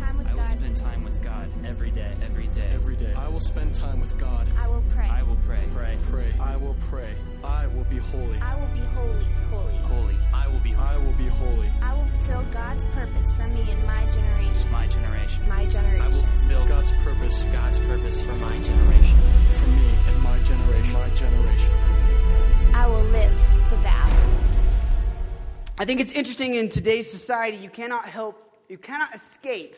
time with I will spend time with God every day, every day. Every day. I will spend time with God. I will pray. I will pray. Pray. Pray. I will pray. I will be holy. I will be holy, holy. Holy. I will be I will be holy. I will fulfill God's purpose for me in my generation. my generation. My generation. I will fulfill God's purpose God's purpose for my generation. for me and my generation. My generation. I will live the vow. I think it's interesting in today's society, you cannot help, you cannot escape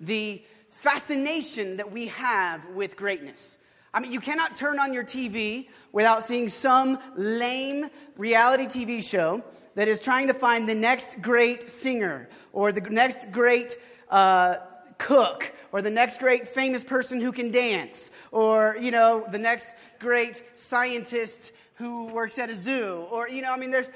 the fascination that we have with greatness. I mean, you cannot turn on your TV without seeing some lame reality TV show that is trying to find the next great singer or the next great uh, cook or the next great famous person who can dance or, you know, the next great scientist who works at a zoo or you know i mean there's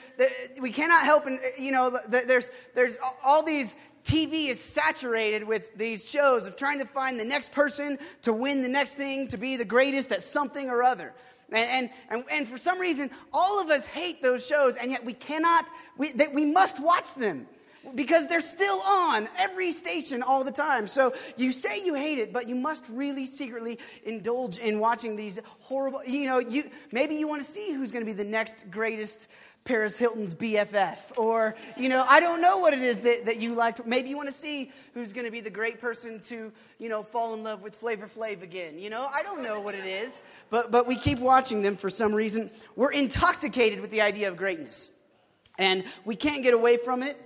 we cannot help and you know there's there's all these tv is saturated with these shows of trying to find the next person to win the next thing to be the greatest at something or other and, and, and, for some reason all of us hate those shows and yet we cannot we, that we must watch them because they're still on every station all the time. So you say you hate it, but you must really secretly indulge in watching these horrible, you know, you maybe you want to see who's going to be the next greatest Paris Hilton's BFF or, you know, I don't know what it is that, that you like to, maybe you want to see who's going to be the great person to, you know, fall in love with Flavor Flav again. You know, I don't know what it is, but but we keep watching them for some reason. We're intoxicated with the idea of greatness. And we can't get away from it.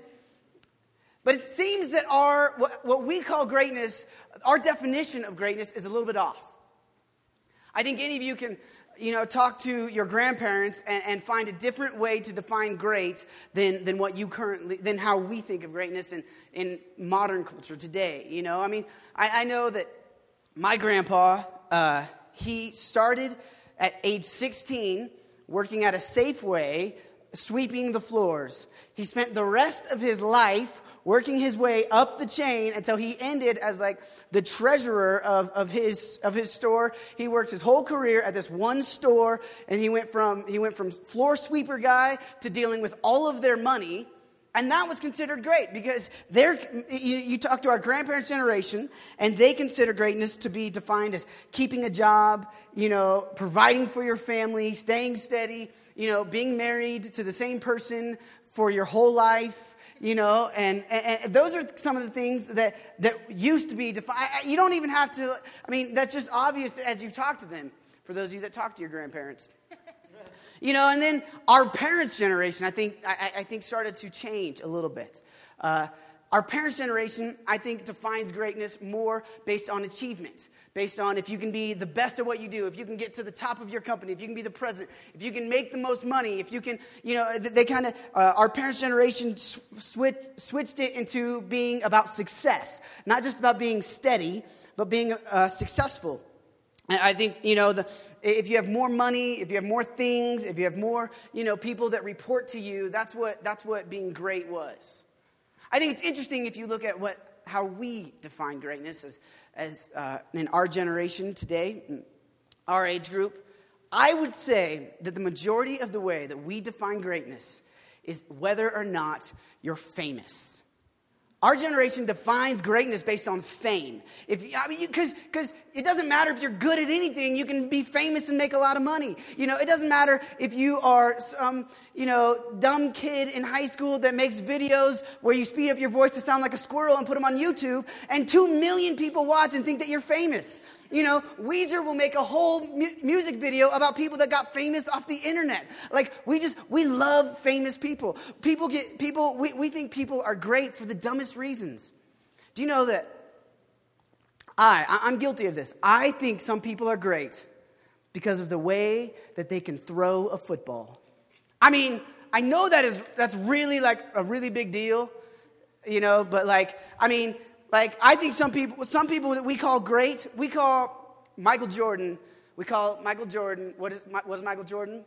But it seems that our, what, what we call greatness, our definition of greatness is a little bit off. I think any of you can, you know, talk to your grandparents and, and find a different way to define great than, than what you currently, than how we think of greatness in, in modern culture today. You know, I mean, I, I know that my grandpa, uh, he started at age 16 working at a Safeway sweeping the floors. He spent the rest of his life working his way up the chain until he ended as like the treasurer of, of his of his store. He worked his whole career at this one store and he went from he went from floor sweeper guy to dealing with all of their money. And that was considered great because they're, you, you talk to our grandparents' generation, and they consider greatness to be defined as keeping a job, you know, providing for your family, staying steady, you know, being married to the same person for your whole life, you know, and, and, and those are some of the things that, that used to be defined. You don't even have to, I mean, that's just obvious as you talk to them, for those of you that talk to your grandparents. You know, and then our parents' generation, I think, I, I think started to change a little bit. Uh, our parents' generation, I think, defines greatness more based on achievement, based on if you can be the best at what you do, if you can get to the top of your company, if you can be the president, if you can make the most money, if you can, you know, they kind of, uh, our parents' generation sw- switch, switched it into being about success, not just about being steady, but being uh, successful. And I think, you know, the, if you have more money, if you have more things, if you have more, you know, people that report to you, that's what, that's what being great was. I think it's interesting if you look at what, how we define greatness as, as uh, in our generation today, our age group. I would say that the majority of the way that we define greatness is whether or not you're famous. Our generation defines greatness based on fame. If I mean, because because it doesn't matter if you're good at anything, you can be famous and make a lot of money. You know, it doesn't matter if you are some you know dumb kid in high school that makes videos where you speed up your voice to sound like a squirrel and put them on YouTube, and two million people watch and think that you're famous. You know, Weezer will make a whole mu- music video about people that got famous off the internet. Like, we just, we love famous people. People get, people, we, we think people are great for the dumbest reasons. Do you know that I, I- I'm guilty of this. I think some people are great because of the way that they can throw a football. I mean, I know that is, that's really like a really big deal, you know, but like, I mean, like, I think some people, some people that we call great, we call Michael Jordan, we call Michael Jordan, what is, what is Michael Jordan?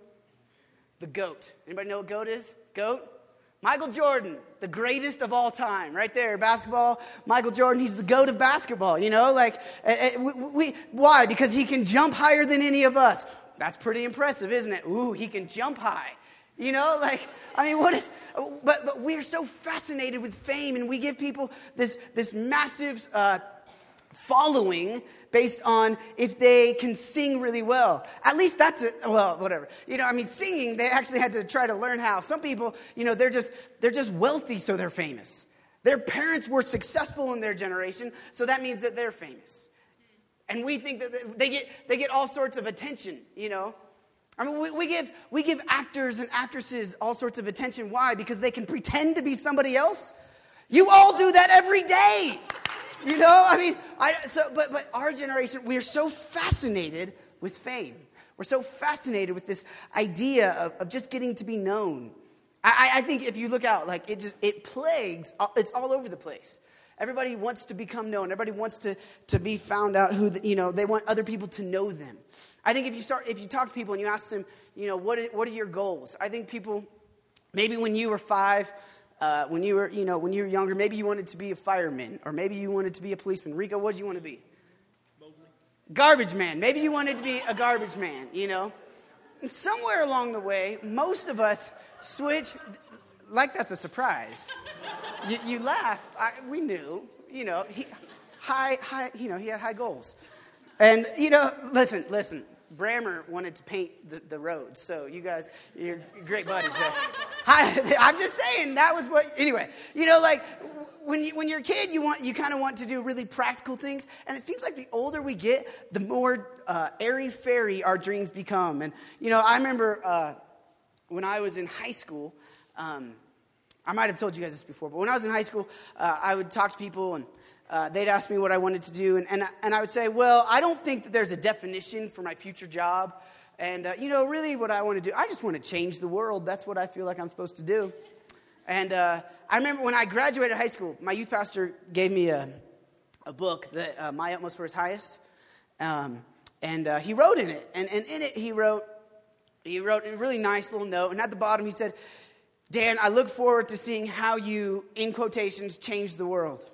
The GOAT. Anybody know what GOAT is? GOAT? Michael Jordan, the greatest of all time, right there, basketball. Michael Jordan, he's the goat of basketball, you know? Like, eh, eh, we, we, why? Because he can jump higher than any of us. That's pretty impressive, isn't it? Ooh, he can jump high. You know, like, I mean, what is, but, but we're so fascinated with fame and we give people this, this massive uh, following based on if they can sing really well. At least that's it. Well, whatever. You know, I mean, singing, they actually had to try to learn how. Some people, you know, they're just, they're just wealthy, so they're famous. Their parents were successful in their generation, so that means that they're famous. And we think that they get, they get all sorts of attention, you know. I mean, we, we, give, we give actors and actresses all sorts of attention. Why? Because they can pretend to be somebody else. You all do that every day. You know, I mean, I, so, but, but our generation, we are so fascinated with fame. We're so fascinated with this idea of, of just getting to be known. I, I think if you look out, like it just, it plagues, uh, it's all over the place. Everybody wants to become known. Everybody wants to, to be found out who, the, you know, they want other people to know them. I think if you start, if you talk to people and you ask them, you know, what, is, what are your goals? I think people, maybe when you were five, uh, when you were, you know, when you were younger, maybe you wanted to be a fireman, or maybe you wanted to be a policeman. Rico, what did you want to be? Garbage man. Maybe you wanted to be a garbage man, you know? And somewhere along the way, most of us switch, like that's a surprise. you, you, laugh. I, we knew, you know, he, high, high, you know, he had high goals. And, you know, listen, listen. Brammer wanted to paint the, the roads, so you guys, you're great buddies. I, I'm just saying that was what. Anyway, you know, like when you, when you're a kid, you want you kind of want to do really practical things, and it seems like the older we get, the more uh, airy fairy our dreams become. And you know, I remember uh, when I was in high school. Um, I might have told you guys this before, but when I was in high school, uh, I would talk to people and uh, they'd ask me what I wanted to do, and, and, and I would say, Well, I don't think that there's a definition for my future job. And, uh, you know, really what I want to do, I just want to change the world. That's what I feel like I'm supposed to do. And uh, I remember when I graduated high school, my youth pastor gave me a, a book, that, uh, My Utmost for His Highest. Um, and uh, he wrote in it, and, and in it, he wrote, he wrote a really nice little note. And at the bottom, he said, Dan, I look forward to seeing how you, in quotations, change the world.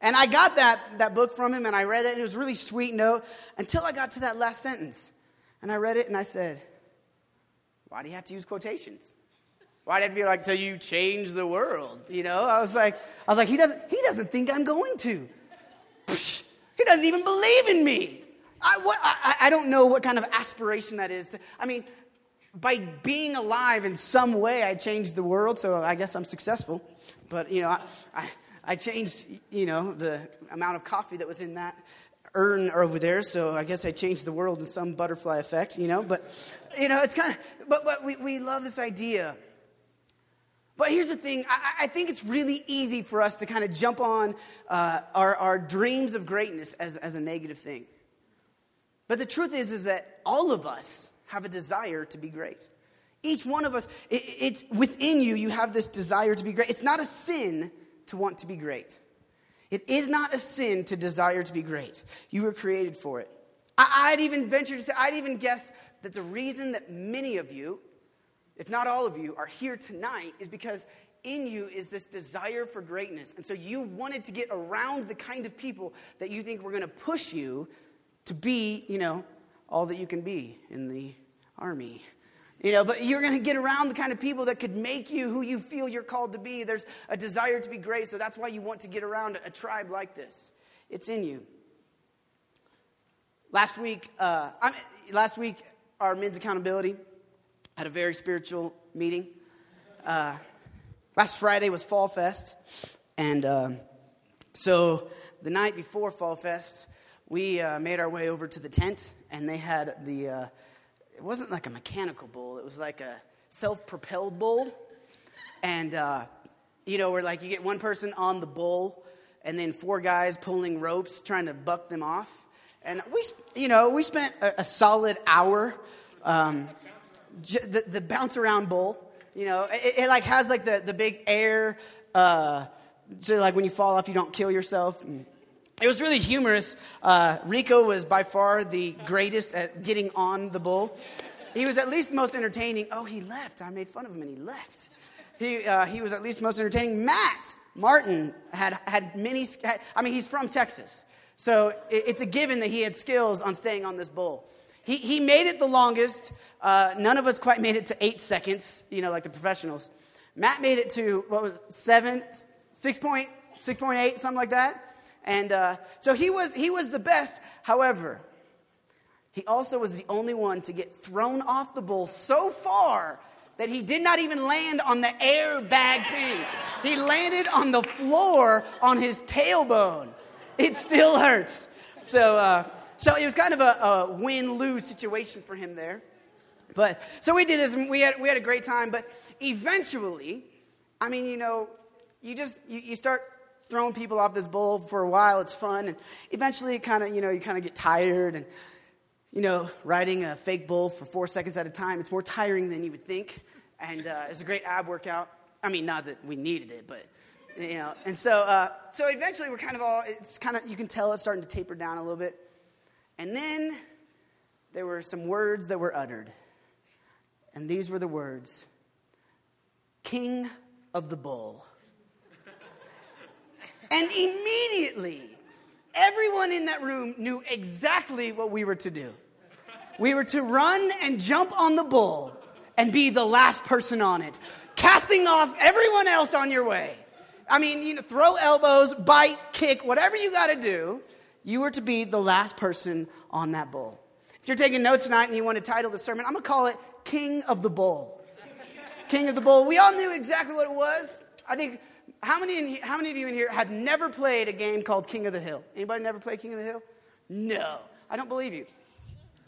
And I got that, that book from him and I read it, and it was a really sweet note until I got to that last sentence. And I read it and I said, Why do you have to use quotations? Why did it be like till you change the world? You know, I was like, I was like, he doesn't, he doesn't think I'm going to. Psh, he doesn't even believe in me. I, what, I, I don't know what kind of aspiration that is. I mean, by being alive in some way, I changed the world, so I guess I'm successful. But, you know, I, I I changed, you know, the amount of coffee that was in that urn over there, so I guess I changed the world in some butterfly effect, you know. But, you know, it's kind of, but, but we, we love this idea. But here's the thing I, I think it's really easy for us to kind of jump on uh, our, our dreams of greatness as, as a negative thing. But the truth is, is that all of us have a desire to be great. Each one of us, it, it's within you, you have this desire to be great. It's not a sin to want to be great. It is not a sin to desire to be great. You were created for it. I, would even venture to say, I'd even guess that the reason that many of you, if not all of you, are here tonight is because in you is this desire for greatness. And so you wanted to get around the kind of people that you think were going to push you to be, you know, all that you can be in the army. You know, but you're going to get around the kind of people that could make you who you feel you're called to be. There's a desire to be great, so that's why you want to get around a tribe like this. It's in you. Last week, uh, last week, our men's accountability had a very spiritual meeting. Uh, last Friday was Fall Fest, and uh, so the night before Fall Fest, we uh, made our way over to the tent, and they had the uh, it wasn't like a mechanical bull, it was like a self propelled bull. And, uh, you know, where like you get one person on the bull and then four guys pulling ropes trying to buck them off. And we, you know, we spent a, a solid hour. Um, j- the, the, bounce around bull, you know, it, it, like has like the, the big air, uh, so like when you fall off, you don't kill yourself. And, it was really humorous. Uh, Rico was by far the greatest at getting on the bull. He was at least the most entertaining. Oh, he left. I made fun of him and he left. He, uh, he was at least most entertaining. Matt Martin had, had many, I mean, he's from Texas. So it, it's a given that he had skills on staying on this bull. He, he made it the longest. Uh, none of us quite made it to eight seconds, you know, like the professionals. Matt made it to, what was it, seven, 6.8, 6.8, something like that. And uh, so he was, he was the best. However, he also was the only one to get thrown off the bull so far that he did not even land on the airbag thing. He landed on the floor on his tailbone. It still hurts. So, uh, so it was kind of a, a win lose situation for him there. But so we did this, and we had, we had a great time. But eventually, I mean, you know, you just you, you start throwing people off this bull for a while. It's fun, and eventually, kind of you know you kind of get tired, and you know, riding a fake bull for four seconds at a time, it's more tiring than you would think. And uh, it's a great ab workout. I mean, not that we needed it, but, you know. And so, uh, so eventually we're kind of all, it's kind of, you can tell it's starting to taper down a little bit. And then there were some words that were uttered. And these were the words King of the Bull. And immediately, everyone in that room knew exactly what we were to do. We were to run and jump on the bull and be the last person on it, casting off everyone else on your way. I mean, you know, throw elbows, bite, kick, whatever you got to do. You were to be the last person on that bull. If you're taking notes tonight and you want to title the sermon, I'm going to call it King of the Bull. King of the Bull. We all knew exactly what it was. I think how many, in, how many of you in here have never played a game called King of the Hill? Anybody never played King of the Hill? No, I don't believe you.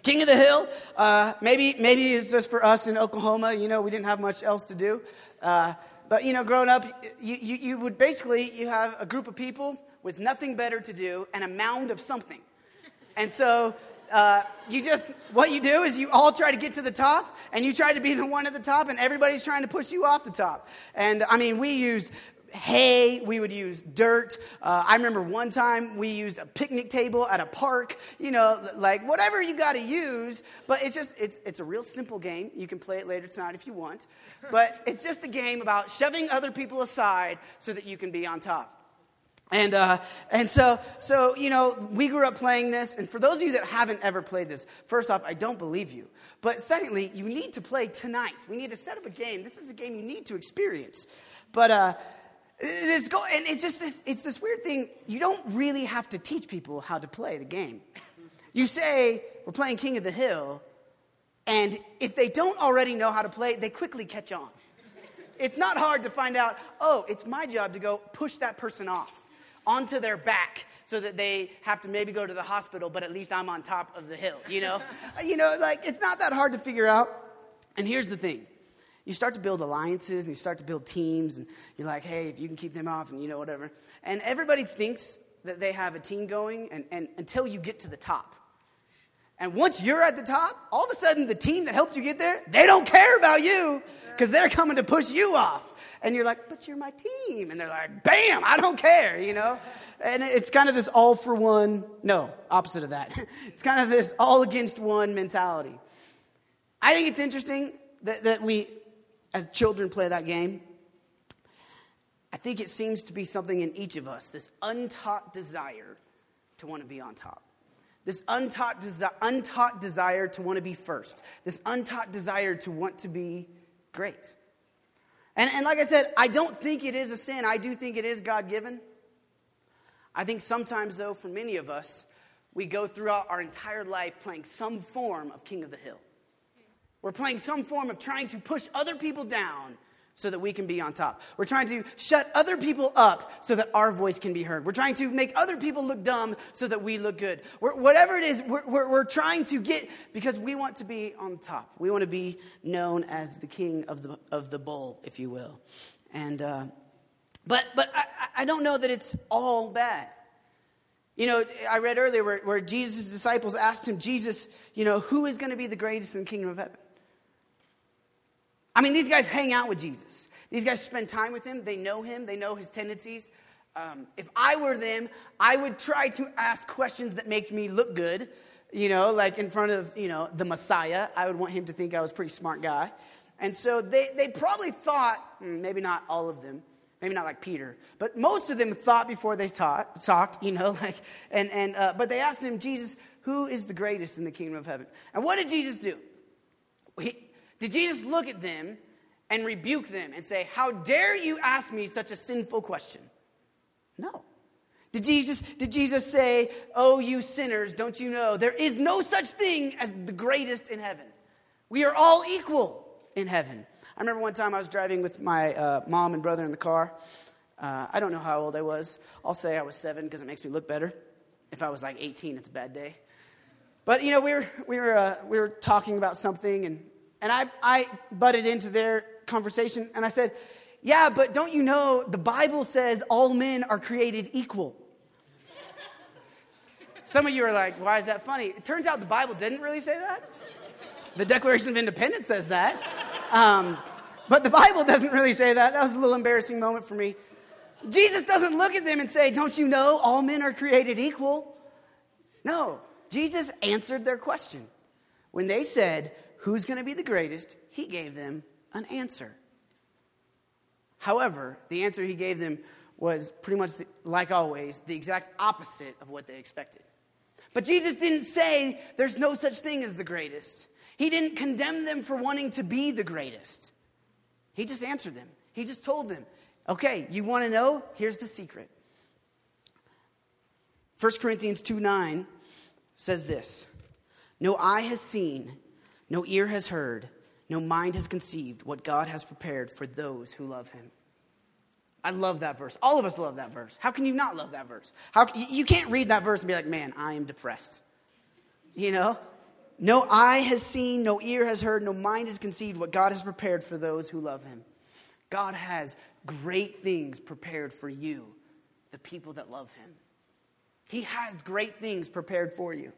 King of the Hill, uh, maybe, maybe it's just for us in Oklahoma. You know, we didn't have much else to do. Uh, but, you know, growing up, you, you, you would basically, you have a group of people with nothing better to do and a mound of something. And so uh, you just, what you do is you all try to get to the top, and you try to be the one at the top, and everybody's trying to push you off the top. And I mean, we use hay, we would use dirt. Uh, I remember one time we used a picnic table at a park, you know, like whatever you got to use. But it's just, it's, it's a real simple game. You can play it later tonight if you want. But it's just a game about shoving other people aside so that you can be on top. And, uh, and so, so, you know, we grew up playing this. And for those of you that haven't ever played this, first off, I don't believe you. But secondly, you need to play tonight. We need to set up a game. This is a game you need to experience. But, uh, this go, and it's just this, it's this weird thing. You don't really have to teach people how to play the game. You say, we're playing King of the Hill, and if they don't already know how to play, they quickly catch on. It's not hard to find out, oh, it's my job to go push that person off onto their back so that they have to maybe go to the hospital, but at least I'm on top of the hill, you know? you know, like it's not that hard to figure out. And here's the thing you start to build alliances and you start to build teams and you're like hey if you can keep them off and you know whatever. And everybody thinks that they have a team going and, and until you get to the top. And once you're at the top all of a sudden the team that helped you get there they don't care about you because they're coming to push you off. And you're like but you're my team. And they're like bam i don't care you know? And it's kind of this all for one no opposite of that. It's kind of this all against one mentality. I think it's interesting that, that we as children play that game, I think it seems to be something in each of us this untaught desire to want to be on top. This untaught, desi- untaught desire to want to be first. This untaught desire to want to be great. And, and like I said, I don't think it is a sin. I do think it is God given. I think sometimes, though, for many of us, we go throughout our entire life playing some form of King of the Hill. We're playing some form of trying to push other people down so that we can be on top. We're trying to shut other people up so that our voice can be heard. We're trying to make other people look dumb so that we look good. We're, whatever it is, we're, we're, we're, trying to get because we want to be on top. We want to be known as the king of the, of the bull, if you will. And, uh, but, but I, I don't know that it's all bad. You know, I read earlier where, where Jesus' disciples asked him, Jesus, you know, who is going to be the greatest in the kingdom of heaven? I mean, these guys hang out with Jesus. These guys spend time with him. They know him, they know his tendencies. Um, if I were them, I would try to ask questions that make me look good, you know, like in front of, you know, the Messiah. I would want him to think I was a pretty smart guy. And so they, they probably thought, hmm, maybe not all of them, maybe not like Peter, but most of them thought before they taught, talked, you know, like, and, and, uh, but they asked him, Jesus, who is the greatest in the kingdom of heaven? And what did Jesus do? He, did Jesus look at them and rebuke them and say, How dare you ask me such a sinful question? No. Did Jesus, did Jesus say, Oh, you sinners, don't you know? There is no such thing as the greatest in heaven. We are all equal in heaven. I remember one time I was driving with my uh, mom and brother in the car. Uh, I don't know how old I was. I'll say I was seven because it makes me look better. If I was like 18, it's a bad day. But, you know, we were, we were, uh, we were talking about something, and, and I, I butted into their conversation, and I said, Yeah, but don't you know the Bible says all men are created equal? Some of you are like, Why is that funny? It turns out the Bible didn't really say that. The Declaration of Independence says that. Um, but the Bible doesn't really say that. That was a little embarrassing moment for me. Jesus doesn't look at them and say, Don't you know all men are created equal? No, Jesus answered their question. When they said, Who's going to be the greatest? He gave them an answer. However, the answer he gave them was pretty much, like always, the exact opposite of what they expected. But Jesus didn't say there's no such thing as the greatest. He didn't condemn them for wanting to be the greatest. He just answered them. He just told them, okay, you want to know? Here's the secret. 1 Corinthians 2 9 says this No eye has seen, no ear has heard, no mind has conceived what God has prepared for those who love him. I love that verse. All of us love that verse. How can you not love that verse? How, you can't read that verse and be like, man, I am depressed. You know? No eye has seen, no ear has heard, no mind has conceived what God has prepared for those who love him. God has great things prepared for you, the people that love him. He has great things prepared for you.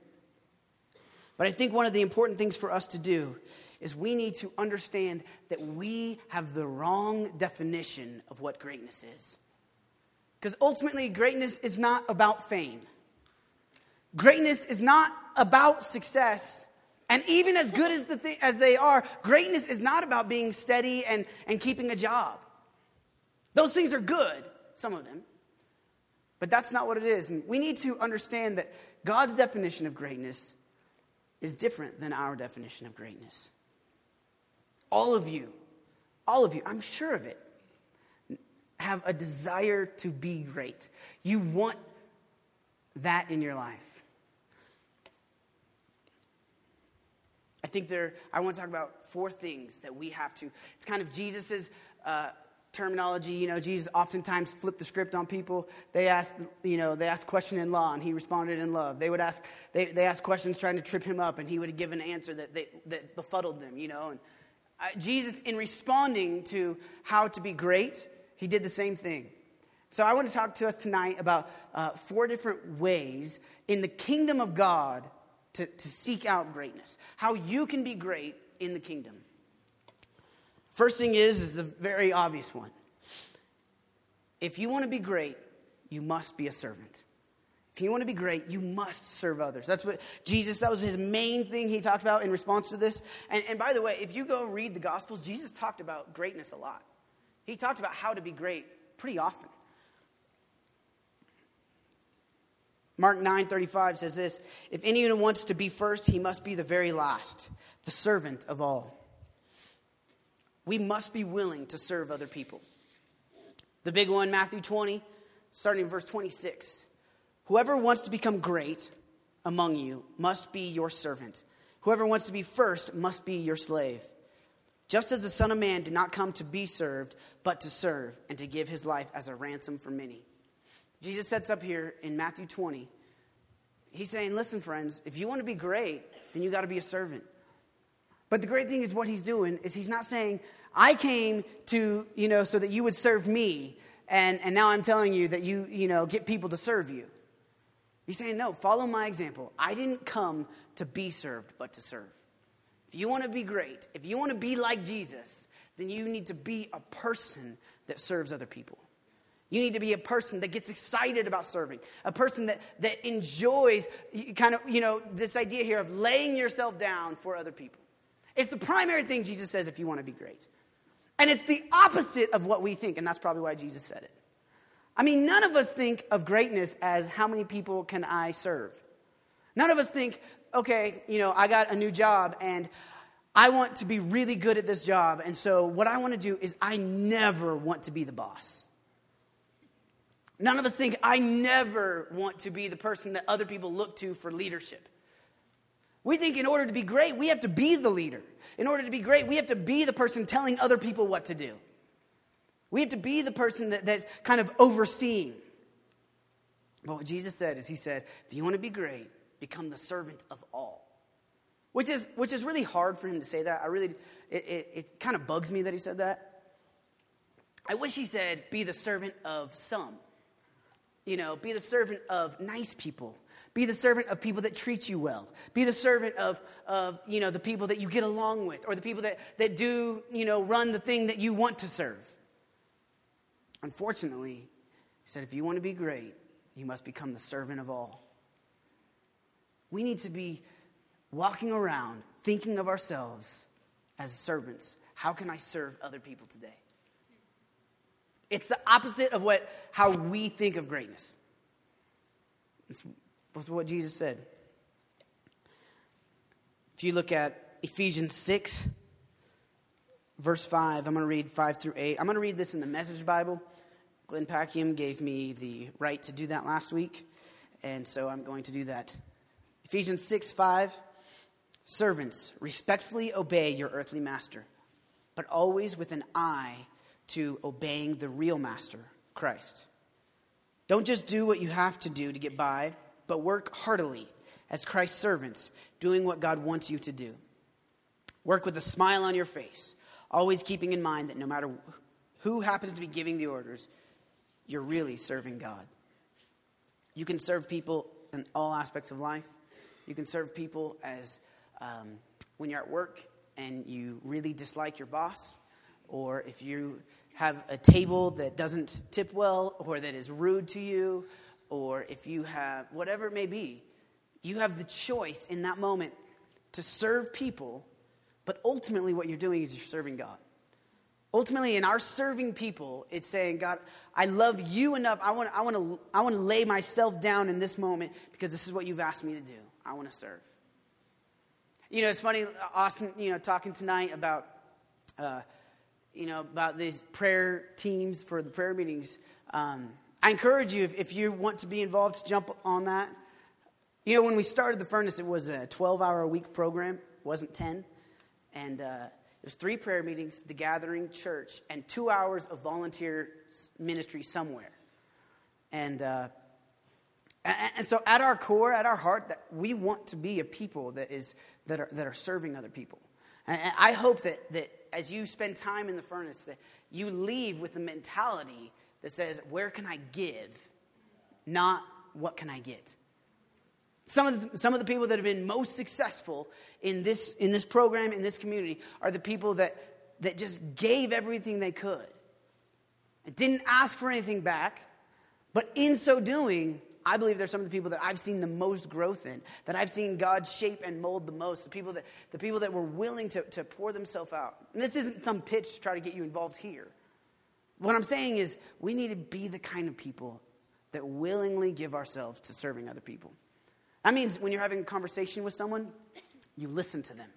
But I think one of the important things for us to do is we need to understand that we have the wrong definition of what greatness is. Because ultimately, greatness is not about fame. Greatness is not about success. And even as good as, the th- as they are, greatness is not about being steady and, and keeping a job. Those things are good, some of them. But that's not what it is. And we need to understand that God's definition of greatness is different than our definition of greatness. All of you, all of you, I'm sure of it, have a desire to be great. You want that in your life. I think there, I want to talk about four things that we have to. It's kind of Jesus's uh, terminology. You know, Jesus oftentimes flipped the script on people. They asked, you know, they asked question in law, and he responded in love. They would ask, they, they asked questions trying to trip him up, and he would give an answer that, they, that befuddled them, you know. And Jesus, in responding to how to be great, he did the same thing. So I want to talk to us tonight about uh, four different ways in the kingdom of God to, to seek out greatness, how you can be great in the kingdom. First thing is, is the very obvious one. If you want to be great, you must be a servant. If you want to be great, you must serve others. That's what Jesus, that was his main thing he talked about in response to this. And, and by the way, if you go read the Gospels, Jesus talked about greatness a lot. He talked about how to be great pretty often. Mark 9:35 says this, if anyone wants to be first, he must be the very last, the servant of all. We must be willing to serve other people. The big one, Matthew 20, starting in verse 26. Whoever wants to become great among you must be your servant. Whoever wants to be first must be your slave. Just as the Son of Man did not come to be served, but to serve and to give his life as a ransom for many. Jesus sets up here in Matthew 20. He's saying, listen, friends, if you want to be great, then you got to be a servant. But the great thing is what he's doing is he's not saying, I came to, you know, so that you would serve me, and, and now I'm telling you that you, you know, get people to serve you. He's saying, no, follow my example. I didn't come to be served, but to serve. If you want to be great, if you want to be like Jesus, then you need to be a person that serves other people. You need to be a person that gets excited about serving, a person that, that enjoys kind of, you know, this idea here of laying yourself down for other people. It's the primary thing Jesus says if you want to be great. And it's the opposite of what we think, and that's probably why Jesus said it. I mean, none of us think of greatness as how many people can I serve? None of us think, okay, you know, I got a new job and I want to be really good at this job. And so what I want to do is I never want to be the boss. None of us think, I never want to be the person that other people look to for leadership. We think in order to be great, we have to be the leader. In order to be great, we have to be the person telling other people what to do. We have to be the person that, that's kind of overseeing. But what Jesus said is, He said, if you want to be great, become the servant of all. Which is, which is really hard for him to say that. I really, it, it, it kind of bugs me that he said that. I wish he said, be the servant of some. You know, be the servant of nice people. Be the servant of people that treat you well. Be the servant of, of you know, the people that you get along with or the people that, that do, you know, run the thing that you want to serve. Unfortunately, he said, if you want to be great, you must become the servant of all. We need to be walking around thinking of ourselves as servants. How can I serve other people today? It's the opposite of what, how we think of greatness. That's what Jesus said. If you look at Ephesians 6, verse 5, I'm going to read 5 through 8. I'm going to read this in the Message Bible. Glenn Packiam gave me the right to do that last week, and so I'm going to do that. Ephesians 6, 5. Servants, respectfully obey your earthly master, but always with an eye to obeying the real master, Christ. Don't just do what you have to do to get by, but work heartily as Christ's servants, doing what God wants you to do. Work with a smile on your face, always keeping in mind that no matter who happens to be giving the orders, you're really serving God. You can serve people in all aspects of life. You can serve people as um, when you're at work and you really dislike your boss, or if you have a table that doesn't tip well or that is rude to you, or if you have whatever it may be, you have the choice in that moment to serve people, but ultimately what you're doing is you're serving God. Ultimately, in our serving people, it's saying, God, I love you enough. I want, I, want to, I want to lay myself down in this moment because this is what you've asked me to do. I want to serve. You know, it's funny, Austin, you know, talking tonight about, uh, you know, about these prayer teams for the prayer meetings. Um, I encourage you, if, if you want to be involved, to jump on that. You know, when we started the furnace, it was a 12 hour a week program, it wasn't 10. And uh, it was three prayer meetings, the gathering, church, and two hours of volunteer ministry somewhere. And, uh, and so, at our core, at our heart, that we want to be a people that, is, that, are, that are serving other people. And I hope that, that as you spend time in the furnace, that you leave with the mentality that says, Where can I give? Not what can I get? Some of, the, some of the people that have been most successful in this, in this program, in this community, are the people that, that just gave everything they could. and didn't ask for anything back, but in so doing, I believe they're some of the people that I've seen the most growth in, that I've seen God shape and mold the most, the people that, the people that were willing to, to pour themselves out. And this isn't some pitch to try to get you involved here. What I'm saying is, we need to be the kind of people that willingly give ourselves to serving other people. That means when you're having a conversation with someone, you listen to them.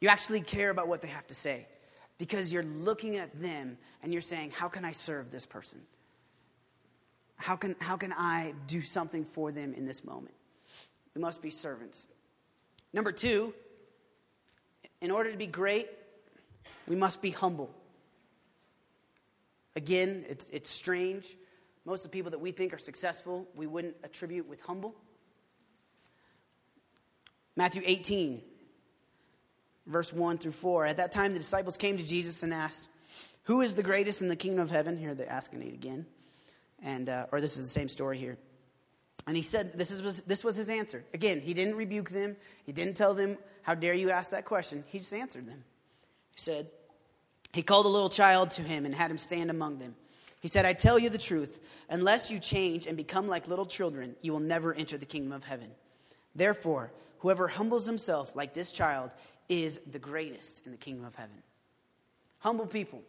You actually care about what they have to say because you're looking at them and you're saying, How can I serve this person? How can, how can I do something for them in this moment? We must be servants. Number two, in order to be great, we must be humble. Again, it's, it's strange. Most of the people that we think are successful, we wouldn't attribute with humble. Matthew 18, verse 1 through 4. At that time, the disciples came to Jesus and asked, Who is the greatest in the kingdom of heaven? Here they're asking it again and uh, or this is the same story here. And he said, this, is, this was his answer. Again, he didn't rebuke them. He didn't tell them, How dare you ask that question? He just answered them. He said, He called a little child to him and had him stand among them. He said, I tell you the truth, unless you change and become like little children, you will never enter the kingdom of heaven. Therefore, whoever humbles himself like this child is the greatest in the kingdom of heaven. Humble people.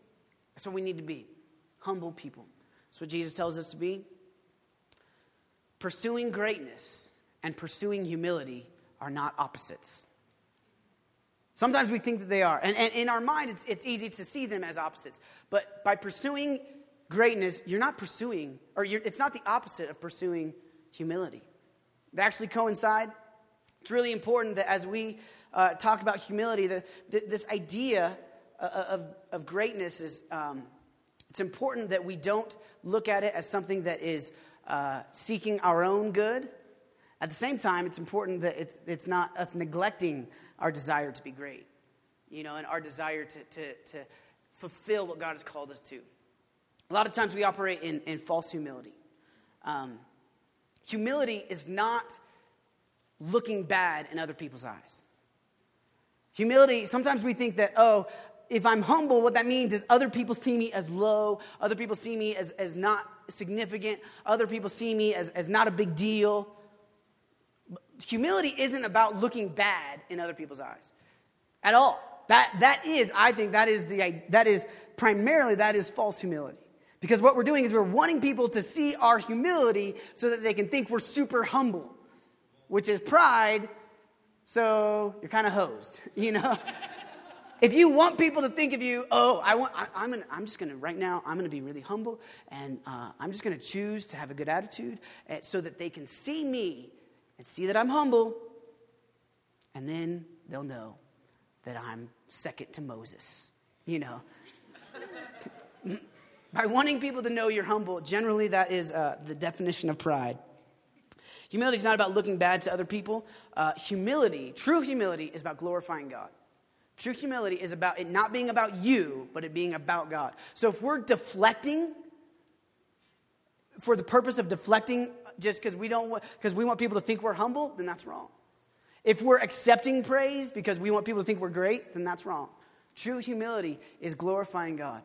That's what we need to be. Humble people. That's what Jesus tells us to be. Pursuing greatness and pursuing humility are not opposites. Sometimes we think that they are. And, and in our mind, it's, it's easy to see them as opposites. But by pursuing greatness, you're not pursuing, or it's not the opposite of pursuing humility. They actually coincide. It's really important that as we uh, talk about humility, that, this idea uh, of, of greatness is, um, it's important that we don't look at it as something that is uh, seeking our own good. At the same time, it's important that it's, it's not us neglecting our desire to be great, you know, and our desire to, to, to fulfill what God has called us to. A lot of times we operate in, in false humility. Um, humility is not looking bad in other people's eyes. Humility, sometimes we think that, oh, if I'm humble, what that means is other people see me as low, other people see me as, as not significant, other people see me as, as not a big deal. Humility isn't about looking bad in other people's eyes at all. That, that is, I think, that is, the, that is primarily, that is false humility. Because what we're doing is we're wanting people to see our humility so that they can think we're super humble, which is pride, so you're kind of hosed, you know? If you want people to think of you, oh, I want, I, am gonna, I'm just gonna, right now, I'm gonna be really humble and uh, I'm just gonna choose to have a good attitude uh, so that they can see me and see that I'm humble, and then they'll know that I'm second to Moses, you know? By wanting people to know you're humble, generally that is uh, the definition of pride. Humility is not about looking bad to other people. Uh, humility, true humility, is about glorifying God. True humility is about it not being about you, but it being about God. So if we're deflecting for the purpose of deflecting just because we don't because we want people to think we're humble, then that's wrong. If we're accepting praise because we want people to think we're great, then that's wrong. True humility is glorifying God.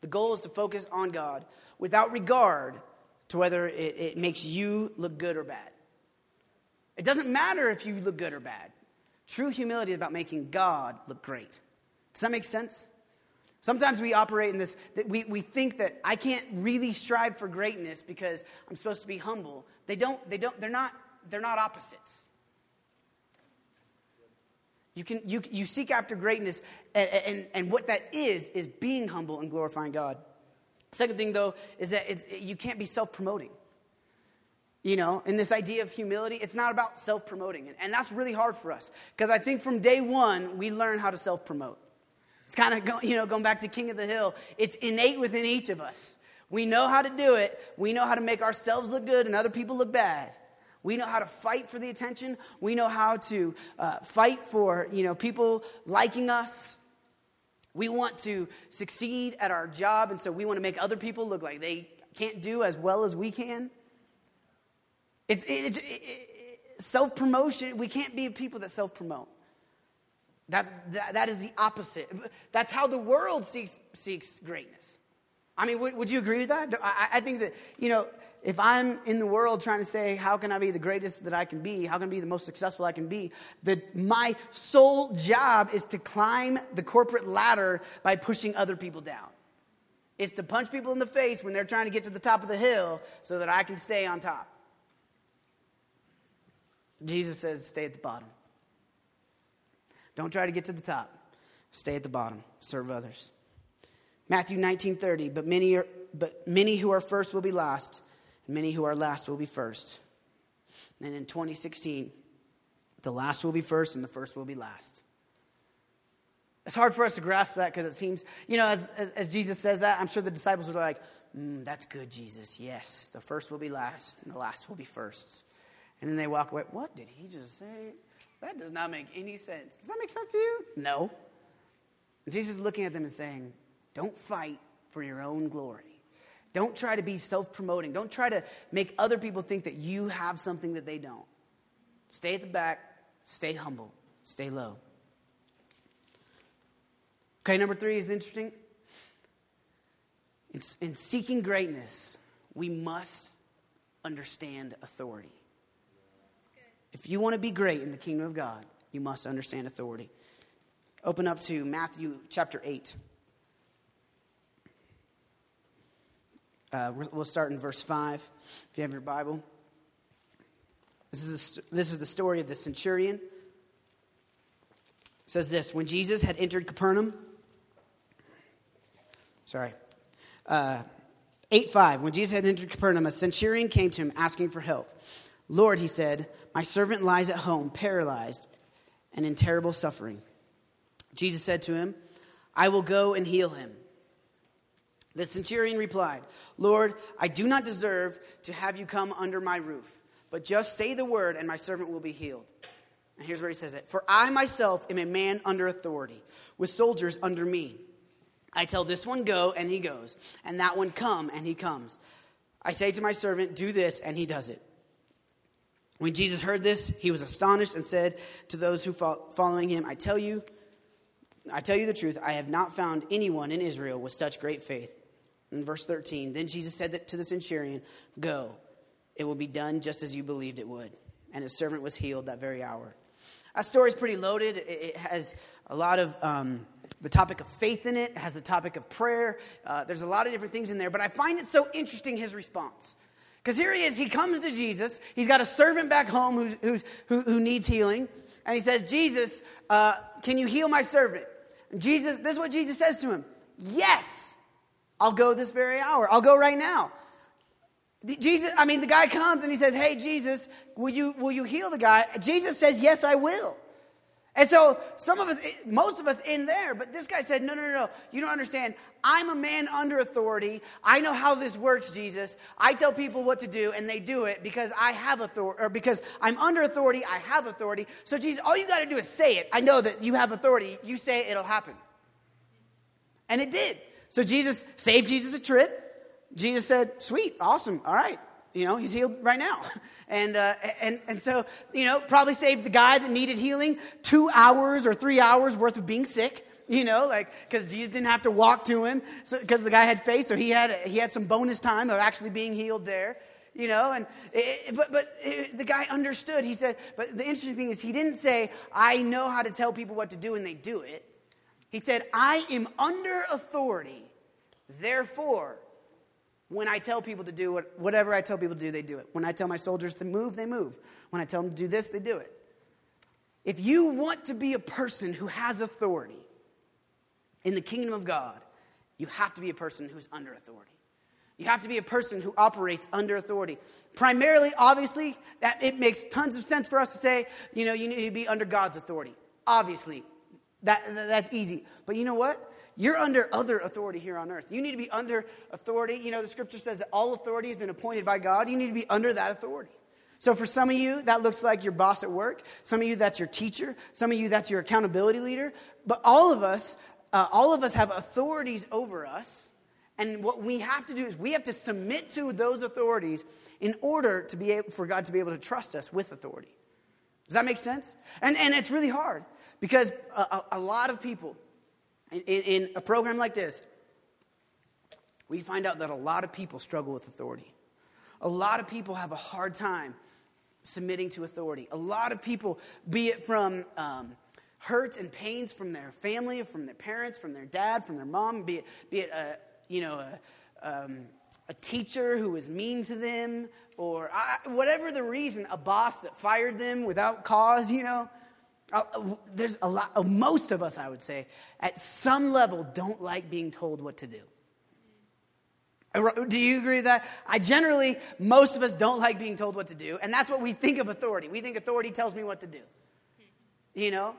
The goal is to focus on God without regard to whether it, it, makes you look good or bad. It doesn't matter if you look good or bad. True humility is about making God look great. Does that make sense? Sometimes we operate in this, that we, we think that I can't really strive for greatness because I'm supposed to be humble. They don't, they don't, they're not, they're not opposites. You, can, you, you seek after greatness, and, and, and what that is, is being humble and glorifying God. Second thing, though, is that it's, you can't be self promoting. You know, in this idea of humility, it's not about self promoting. And, that's really hard for us because I think from day one, we learn how to self promote. It's kind of, you know, going back to King of the Hill, it's innate within each of us. We know how to do it, we know how to make ourselves look good and other people look bad. We know how to fight for the attention. We know how to uh, fight for you know people liking us. We want to succeed at our job, and so we want to make other people look like they can't do as well as we can. It's, it's it, self promotion. We can't be people that self promote. That's, that, that is the opposite. That's how the world seeks, seeks greatness. I mean, would, would you agree with that? I, I think that, you know, if I'm in the world trying to say, how can I be the greatest that I can be? How can I be the most successful I can be? That my sole job is to climb the corporate ladder by pushing other people down. It's to punch people in the face when they're trying to get to the top of the hill so that I can stay on top. Jesus says, stay at the bottom. Don't try to get to the top. Stay at the bottom. Serve others. Matthew 19:30, but many are, but many who are first will be last, and many who are last will be first. And in 2016, the last will be first and the first will be last. It's hard for us to grasp that because it seems, you know, as, as, as, Jesus says that, I'm sure the disciples are like, mm, that's good, Jesus. Yes, the first will be last and the last will be first. And then they walk away. What did he just say? That does not make any sense. Does that make sense to you? No. Jesus is looking at them and saying, Don't fight for your own glory. Don't try to be self promoting. Don't try to make other people think that you have something that they don't. Stay at the back, stay humble, stay low. Okay, number three is interesting. In seeking greatness, we must understand authority. If you want to be great in the kingdom of God, you must understand authority. Open up to Matthew chapter 8. Uh, we'll start in verse 5 if you have your Bible. This is, the this is the story of the centurion. It says this When Jesus had entered Capernaum, sorry, uh, 8 5. When Jesus had entered Capernaum, a centurion came to him asking for help. Lord, he said, my servant lies at home, paralyzed and in terrible suffering. Jesus said to him, I will go and heal him. The centurion replied, Lord, I do not deserve to have you come under my roof, but just say the word, and my servant will be healed. And here's where he says it For I myself am a man under authority, with soldiers under me. I tell this one, go, and he goes, and that one, come, and he comes. I say to my servant, do this, and he does it. When Jesus heard this, he was astonished and said to those who fo- following him, I tell you, I tell you the truth, I have not found anyone in Israel with such great faith. In verse 13, then Jesus said to the centurion, Go, it will be done just as you believed it would. And his servant was healed that very hour. That story is pretty loaded. It it has a lot of um, the topic of faith in it, it has the topic of prayer. Uh, there's a lot of different things in there, but I find it so interesting his response. Because here he is, he comes to Jesus. He's got a servant back home who's, who's, who, who needs healing. And he says, Jesus, uh, can you heal my servant? And Jesus, this is what Jesus says to him Yes, I'll go this very hour. I'll go right now. The- Jesus, I mean, the guy comes and he says, Hey, Jesus, will you, will you heal the guy? Jesus says, Yes, I will. And so some of us, eh, most of us in there, but this guy said, no, no, no, no, you don't understand. I'm a man under authority. I know how this works, Jesus. I tell people what to do and they do it because I have authority, or because I'm under authority, I have authority. So Jesus, all you got to do is say it. I know that you have authority. You say it, it'll happen. And it did. So Jesus saved Jesus a trip. Jesus said, sweet, awesome, all right. You know, he's healed right now. And, uh, and, and so, you know, probably saved the guy that needed healing two hours or three hours worth of being sick. You know, like, because Jesus didn't have to walk to him because the guy had faith, so he had, he had some bonus time of actually being healed there you know and it, but but it, the guy understood he said but the interesting thing is he didn't say i know how to tell people what to do and they do it he said i am under authority therefore when I tell people to do what, whatever I tell people to do, they do it. When I tell my soldiers to move, they move. When I tell them to do this, they do it. If you want to be a person who has authority in the kingdom of God, you have to be a person who's under authority. You have to be a person who operates under authority. Primarily, obviously, that it makes tons of sense for us to say, you know, you need to be under God's authority. Obviously, that, that's easy. But you know what? You're under other authority here on earth. You need to be under authority. You know, the scripture says that all authority has been appointed by God. You need to be under that authority. So for some of you, that looks like your boss at work. Some of you, that's your teacher. Some of you, that's your accountability leader. But all of us, uh, all of us have authorities over us. And what we have to do is we have to submit to those authorities in order to be able, for God to be able to trust us with authority. Does that make sense? And, and it's really hard because a, a, a lot of people, in, in a program like this, we find out that a lot of people struggle with authority. A lot of people have a hard time submitting to authority. A lot of people, be it from um, hurts and pains from their family, from their parents, from their dad, from their mom, be it, be it a, you know, a, um, a teacher who was mean to them, or I, whatever the reason, a boss that fired them without cause, you know. Uh, there's a lot, uh, most of us, I would say, at some level don't like being told what to do. Uh, Do you agree with that? I generally, most of us don't like being told what to do, and that's what we think of authority. We think authority tells me what to do. You know?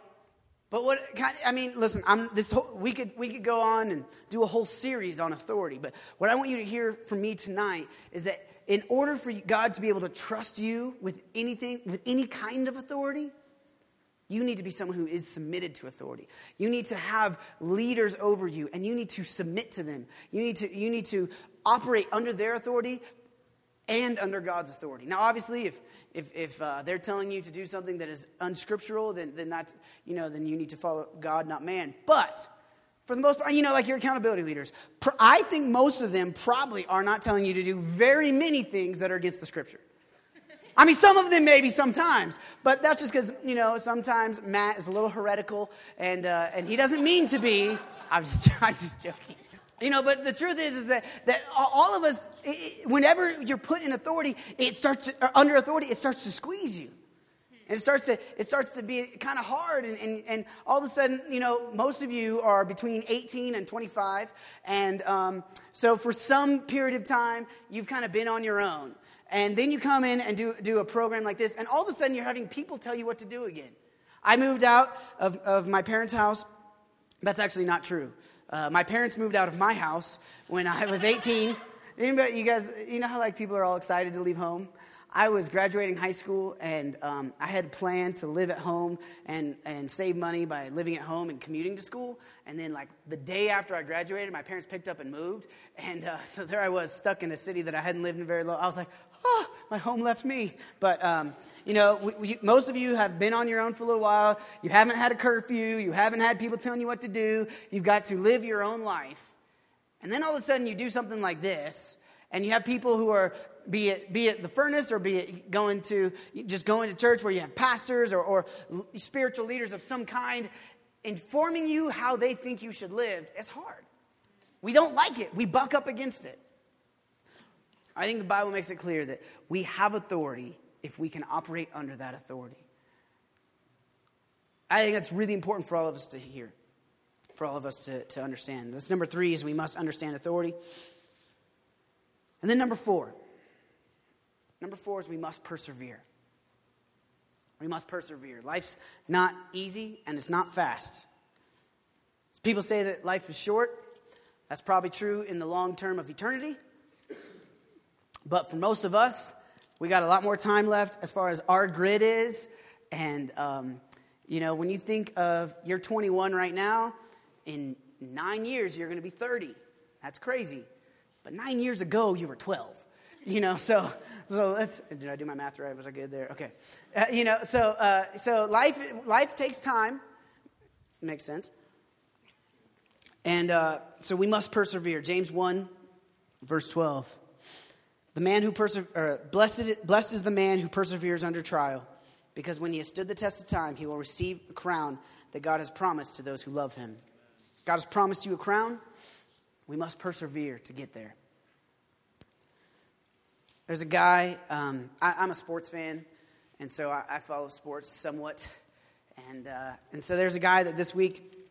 But what I mean, listen, I'm this whole, we could we could go on and do a whole series on authority, but what I want you to hear from me tonight is that in order for God to be able to trust you with anything, with any kind of authority, you need to be someone who is submitted to authority. You need to have leaders over you and you need to submit to them. You need to, you need to operate under their authority and under God's authority. Now, obviously, if, if, if uh, they're telling you to do something that is unscriptural, then, then, that's, you know, then you need to follow God, not man. But for the most part, you know, like your accountability leaders, I think most of them probably are not telling you to do very many things that are against the scripture. I mean, some of them maybe sometimes, but that's just because, you know, sometimes Matt is a little heretical and, uh, and he doesn't mean to be. I'm just, I'm just joking. You know, but the truth is, is that, that all of us, i- i- whenever you're put in authority, it starts to, under authority, it starts to squeeze you. And it starts to, it starts to be kind of hard. And, and, and all of a sudden, you know, most of you are between 18 and 25. And um, so for some period of time, you've kind of been on your own. And then you come in and do, do a program like this. And all of a sudden, you're having people tell you what to do again. I moved out of, of my parents' house that's actually not true. Uh, my parents moved out of my house when I was 18. Anybody, you guys, you know how like people are all excited to leave home? I was graduating high school and um, I had planned to live at home and, and save money by living at home and commuting to school. And then, like, the day after I graduated, my parents picked up and moved. And uh, so there I was stuck in a city that I hadn't lived in very long. I was like, oh, my home left me. But, um, you know, we, we, most of you have been on your own for a little while. You haven't had a curfew. You haven't had people telling you what to do. You've got to live your own life. And then all of a sudden you do something like this, and you have people who are, be it, be it the furnace or be it going to, just going to church where you have pastors or, or spiritual leaders of some kind informing you how they think you should live. It's hard. We don't like it, we buck up against it. I think the Bible makes it clear that we have authority if we can operate under that authority. I think that's really important for all of us to hear, for all of us to, to understand. That's number three is we must understand authority. And then number four. Number four is we must persevere. We must persevere. Life's not easy and it's not fast. People say that life is short. That's probably true in the long term of eternity. But for most of us, we got a lot more time left as far as our grid is. And, um, you know, when you think of you're 21 right now, in nine years, you're going to be 30. That's crazy. But nine years ago, you were 12. You know, so so let's. Did I do my math right? Was I good there? Okay. Uh, you know, so uh, so life life takes time. Makes sense. And uh, so we must persevere. James one, verse twelve. The man who perseveres, blessed, blessed is the man who perseveres under trial, because when he has stood the test of time, he will receive a crown that God has promised to those who love him. God has promised you a crown. We must persevere to get there. There's a guy, um, I, am a sports fan, and so I, I follow sports somewhat. And, uh, and so there's a guy that this week,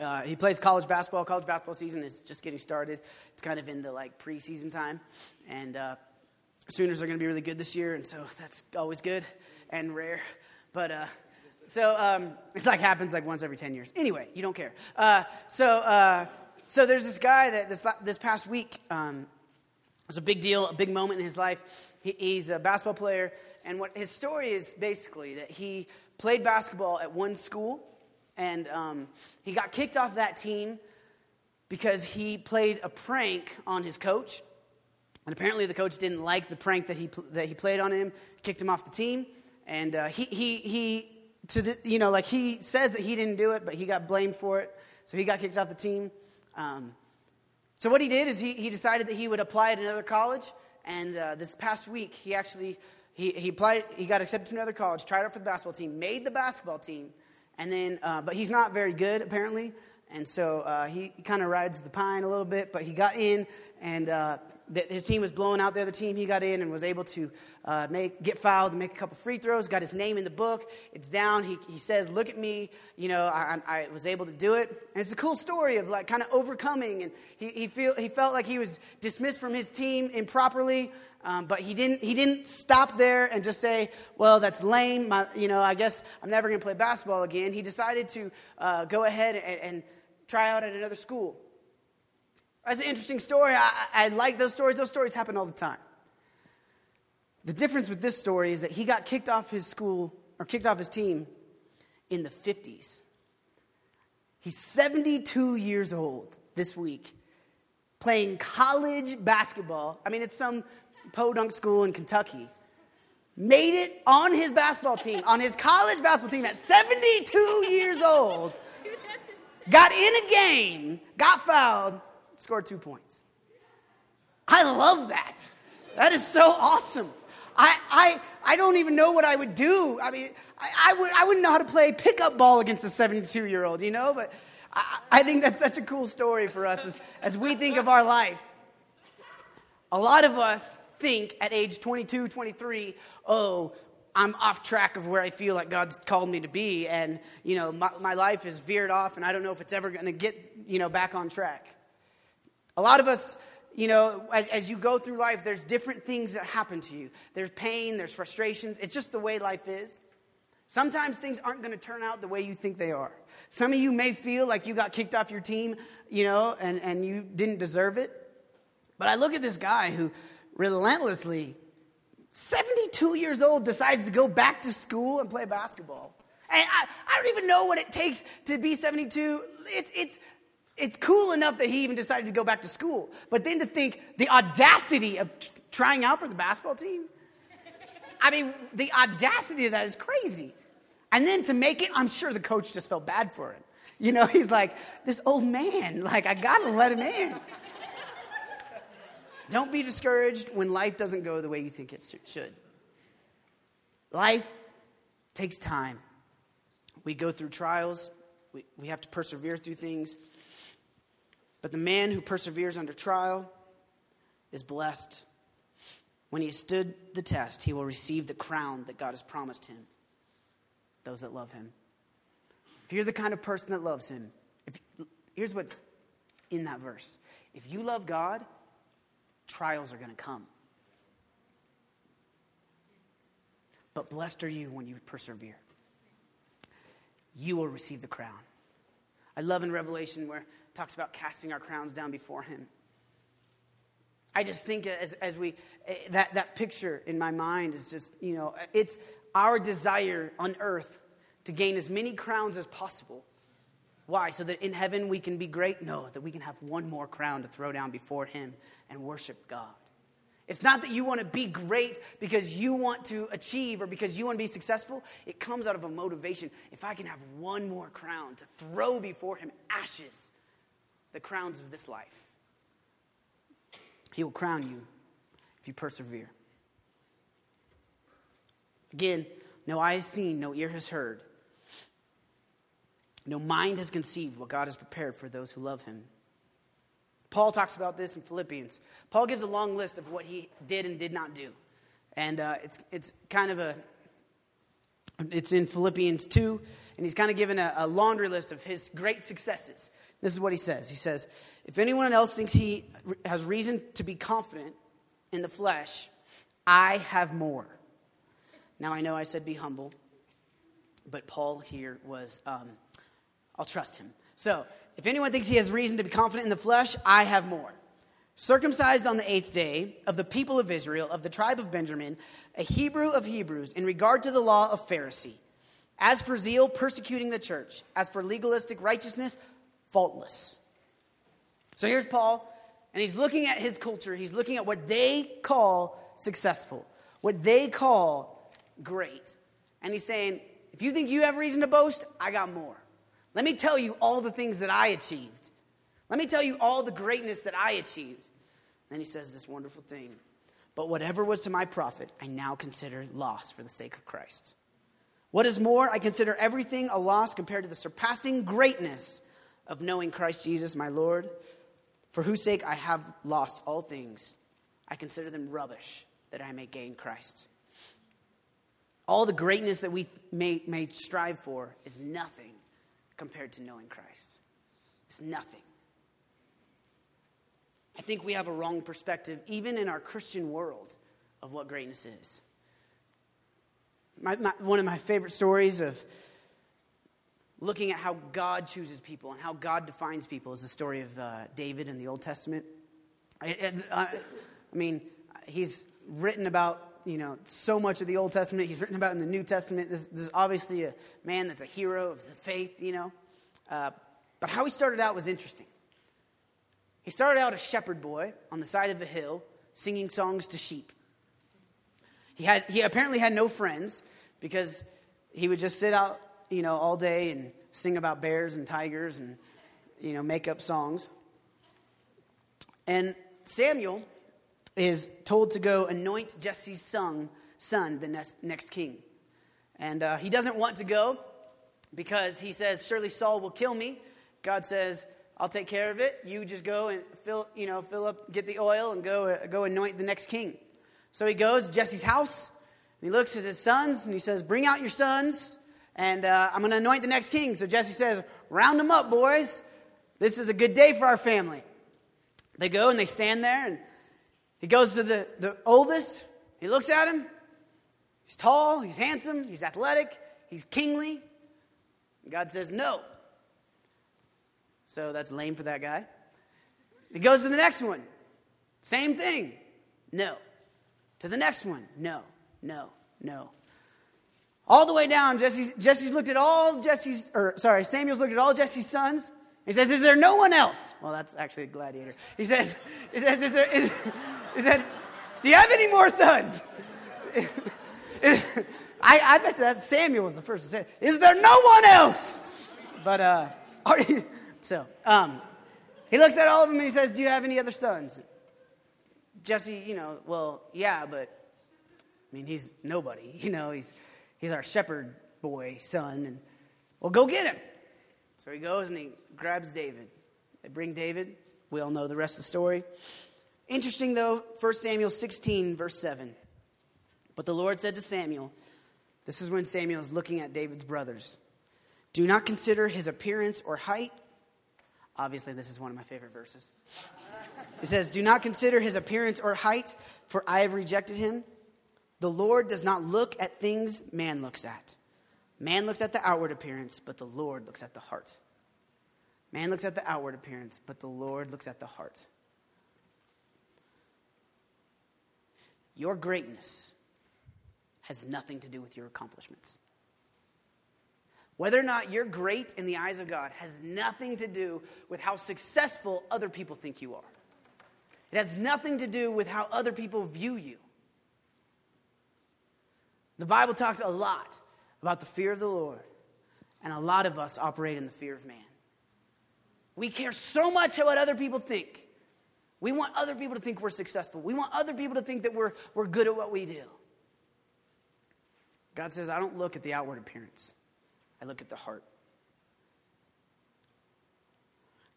uh, he plays college basketball. College basketball season is just getting started. It's kind of in the like preseason time. And uh, Sooners are going to be really good this year, and so that's always good and rare. But uh, so um, it's like happens like once every 10 years. Anyway, you don't care. Uh, so, uh, so there's this guy that this, this past week, um, was a big deal, a big moment in his life. He, he's a basketball player, and what his story is basically that he played basketball at one school, and um, he got kicked off that team because he played a prank on his coach. And apparently, the coach didn't like the prank that he, that he played on him, kicked him off the team. And uh, he, he, he, to the, you know, like he says that he didn't do it, but he got blamed for it. So he got kicked off the team. Um, so what he did is he, he decided that he would apply at another college. And uh, this past week, he actually he, he applied. He got accepted to another college, tried out for the basketball team, made the basketball team, and then uh, but he's not very good apparently. And so uh, he, he kind of rides the pine a little bit, but he got in, and uh, th- his team was blowing out the other team. He got in and was able to uh, make, get fouled and make a couple free throws, got his name in the book. It's down. He, he says, Look at me. You know, I, I was able to do it. And it's a cool story of like kind of overcoming. And he, he, feel, he felt like he was dismissed from his team improperly. Um, but he didn't, he didn't stop there and just say, well, that's lame. My, you know, I guess I'm never going to play basketball again. He decided to uh, go ahead and, and try out at another school. That's an interesting story. I, I like those stories. Those stories happen all the time. The difference with this story is that he got kicked off his school or kicked off his team in the 50s. He's 72 years old this week playing college basketball. I mean, it's some podunk school in Kentucky. Made it on his basketball team, on his college basketball team at 72 years old. Got in a game, got fouled, scored two points. I love that. That is so awesome. I, I, I don't even know what I would do. I mean, I, I, would, I wouldn't know how to play pickup ball against a 72 year old, you know? But I, I think that's such a cool story for us as, as we think of our life. A lot of us think at age 22, 23, oh, I'm off track of where I feel like God's called me to be, and you know my, my life is veered off, and I don't know if it's ever going to get you know back on track. A lot of us, you know, as, as you go through life, there's different things that happen to you. There's pain, there's frustrations. It's just the way life is. Sometimes things aren't going to turn out the way you think they are. Some of you may feel like you got kicked off your team, you know, and, and you didn't deserve it. But I look at this guy who relentlessly 72 years old, decides to go back to school and play basketball. And I, I don't even know what it takes to be 72. It's, it's, it's cool enough that he even decided to go back to school. But then to think the audacity of t- trying out for the basketball team, I mean, the audacity of that is crazy. And then to make it, I'm sure the coach just felt bad for him. You know, he's like, this old man, like, I gotta let him in. Don't be discouraged when life doesn't go the way you think it should. Life takes time. We go through trials, we, we have to persevere through things. But the man who perseveres under trial is blessed. When he has stood the test, he will receive the crown that God has promised him, those that love him. If you're the kind of person that loves him, if, here's what's in that verse. If you love God, trials are going to come. But blessed are you when you persevere. You will receive the crown. I love in Revelation where it talks about casting our crowns down before him. I just think as, as we, eh, that, that picture in my mind is just, you know, it's our desire on earth to gain as many crowns as possible. Why? So that in heaven we can be great? No, that we can have one more crown to throw down before Him and worship God. It's not that you want to be great because you want to achieve or because you want to be successful. It comes out of a motivation. If I can have one more crown to throw before Him, ashes, the crowns of this life, He will crown you if you persevere. Again, no eye has seen, no ear has heard no mind has conceived what God has prepared for those who love him. Paul talks about this in Philippians. Paul gives a long list of what he did and did not do. And uh, it's, it's kind of a, it's in Philippians 2, and he's kind of given a, a laundry list of his great successes. This is what he says He says, If anyone else thinks he has reason to be confident in the flesh, I have more. Now I know I said be humble, but Paul here was um, I'll trust him. So, if anyone thinks he has reason to be confident in the flesh, I have more. Circumcised on the eighth day of the people of Israel, of the tribe of Benjamin, a Hebrew of Hebrews, in regard to the law of Pharisee. As for zeal, persecuting the church. As for legalistic righteousness, faultless. So here's Paul, and he's looking at his culture. He's looking at what they call successful, what they call great. And he's saying, if you think you have reason to boast, I got more. Let me tell you all the things that I achieved. Let me tell you all the greatness that I achieved. Then he says this wonderful thing. But whatever was to my profit, I now consider loss for the sake of Christ. What is more, I consider everything a loss compared to the surpassing greatness of knowing Christ Jesus, my Lord, for whose sake I have lost all things. I consider them rubbish that I may gain Christ. All the greatness that we may, may strive for is nothing compared to knowing Christ. It's nothing. I think we have a wrong perspective, even in our Christian world, of what greatness is. My, my, one of my favorite stories of looking at how God chooses people and how God defines people is the story of uh, David in the Old Testament. I, I, I mean, he's written about you know so much of the Old Testament. He's written about in the New Testament. This, this is obviously a man that's a hero of the faith, you know. Uh, but how he started out was interesting. He started out a shepherd boy on the side of a hill singing songs to sheep. He, had, he apparently had no friends because he would just sit out, you know, all day and sing about bears and tigers and, you know, make up songs. And Samuel is told to go anoint Jesse's son, son the next, next king. And uh, he doesn't want to go because he says, Surely Saul will kill me, God says, I'll take care of it. You just go and fill, you know, fill up, get the oil, and go, uh, go anoint the next king. So he goes to Jesse's house, and he looks at his sons, and he says, Bring out your sons, and uh, I'm going to anoint the next king. So Jesse says, Round them up, boys. This is a good day for our family. They go and they stand there, and he goes to the, the oldest. He looks at him. He's tall, he's handsome, he's athletic, he's kingly. And God says, No. So that's lame for that guy. He goes to the next one. Same thing. No. To the next one. No, no, no. All the way down, Jesse's, Jesse's looked at all Jesse's, or sorry, Samuel's looked at all Jesse's sons. He says, Is there no one else? Well, that's actually a gladiator. He says, He says, Is there, is, he said, Do you have any more sons? I, I bet you that Samuel was the first to say, Is there no one else? But, uh, so, um, he looks at all of them and he says, Do you have any other sons? Jesse, you know, well, yeah, but I mean, he's nobody. You know, he's, he's our shepherd boy, son. And, well, go get him. So he goes and he grabs David. They bring David. We all know the rest of the story. Interesting, though, 1 Samuel 16, verse 7. But the Lord said to Samuel, This is when Samuel is looking at David's brothers. Do not consider his appearance or height. Obviously, this is one of my favorite verses. He says, Do not consider his appearance or height, for I have rejected him. The Lord does not look at things man looks at. Man looks at the outward appearance, but the Lord looks at the heart. Man looks at the outward appearance, but the Lord looks at the heart. Your greatness has nothing to do with your accomplishments. Whether or not you're great in the eyes of God has nothing to do with how successful other people think you are. It has nothing to do with how other people view you. The Bible talks a lot about the fear of the Lord, and a lot of us operate in the fear of man. We care so much about what other people think. We want other people to think we're successful. We want other people to think that we're, we're good at what we do. God says, I don't look at the outward appearance, I look at the heart.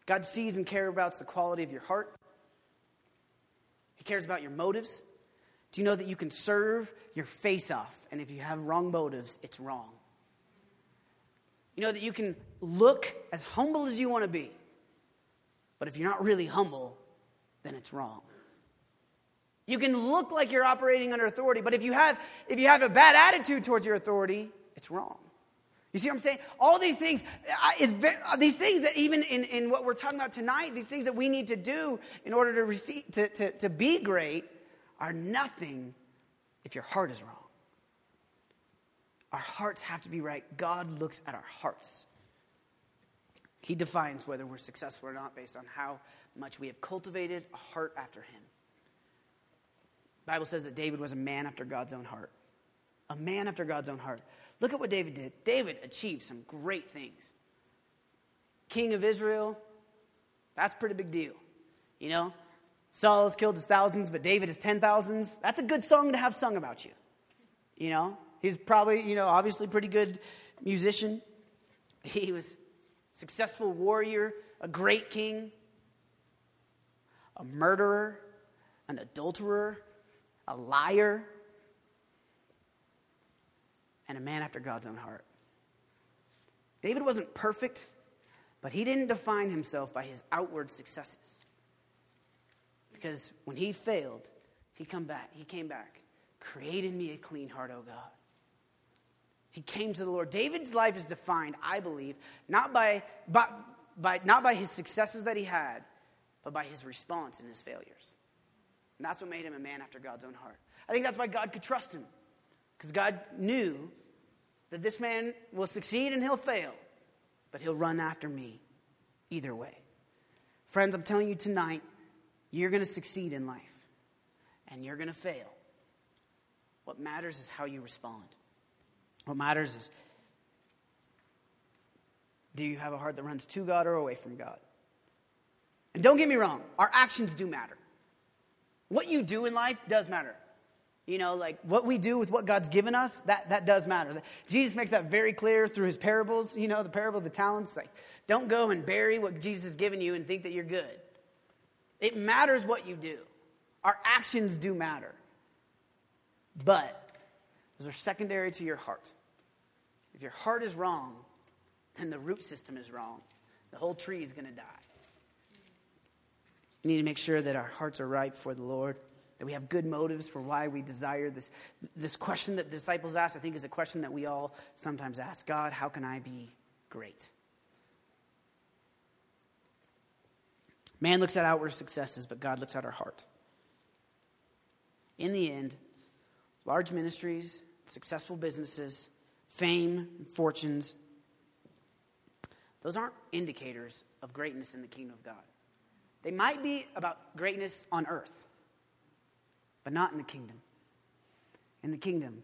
God sees and cares about the quality of your heart. He cares about your motives. Do you know that you can serve your face off, and if you have wrong motives, it's wrong? You know that you can look as humble as you want to be, but if you're not really humble, then it's wrong. You can look like you're operating under authority, but if you have if you have a bad attitude towards your authority, it's wrong. You see what I'm saying? All these things, very, these things that even in, in what we're talking about tonight, these things that we need to do in order to, receive, to, to, to be great are nothing if your heart is wrong. Our hearts have to be right. God looks at our hearts. He defines whether we're successful or not based on how much we have cultivated a heart after him. The Bible says that David was a man after God's own heart. A man after God's own heart. Look at what David did. David achieved some great things. King of Israel, that's a pretty big deal. You know, Saul has killed his thousands, but David has ten thousands. That's a good song to have sung about you. You know, he's probably, you know, obviously pretty good musician. He was successful warrior, a great king, a murderer, an adulterer, a liar, and a man after God's own heart. David wasn't perfect, but he didn't define himself by his outward successes. Because when he failed, he come back, he came back. Create in me a clean heart, O God. He came to the Lord. David's life is defined, I believe, not by, by, by, not by his successes that he had, but by his response and his failures. And that's what made him a man after God's own heart. I think that's why God could trust him. Because God knew that this man will succeed and he'll fail, but he'll run after me either way. Friends, I'm telling you tonight, you're going to succeed in life and you're going to fail. What matters is how you respond. What matters is do you have a heart that runs to God or away from God? And don't get me wrong, our actions do matter. What you do in life does matter. You know, like what we do with what God's given us, that, that does matter. Jesus makes that very clear through his parables. You know, the parable of the talents. Like, don't go and bury what Jesus has given you and think that you're good. It matters what you do. Our actions do matter. But those are secondary to your heart. If your heart is wrong, then the root system is wrong. The whole tree is going to die. We need to make sure that our hearts are right before the Lord that we have good motives for why we desire this. This question that disciples ask, I think, is a question that we all sometimes ask God, how can I be great? Man looks at outward successes, but God looks at our heart. In the end, large ministries, successful businesses, fame, fortunes, those aren't indicators of greatness in the kingdom of God. They might be about greatness on earth but not in the kingdom. In the kingdom,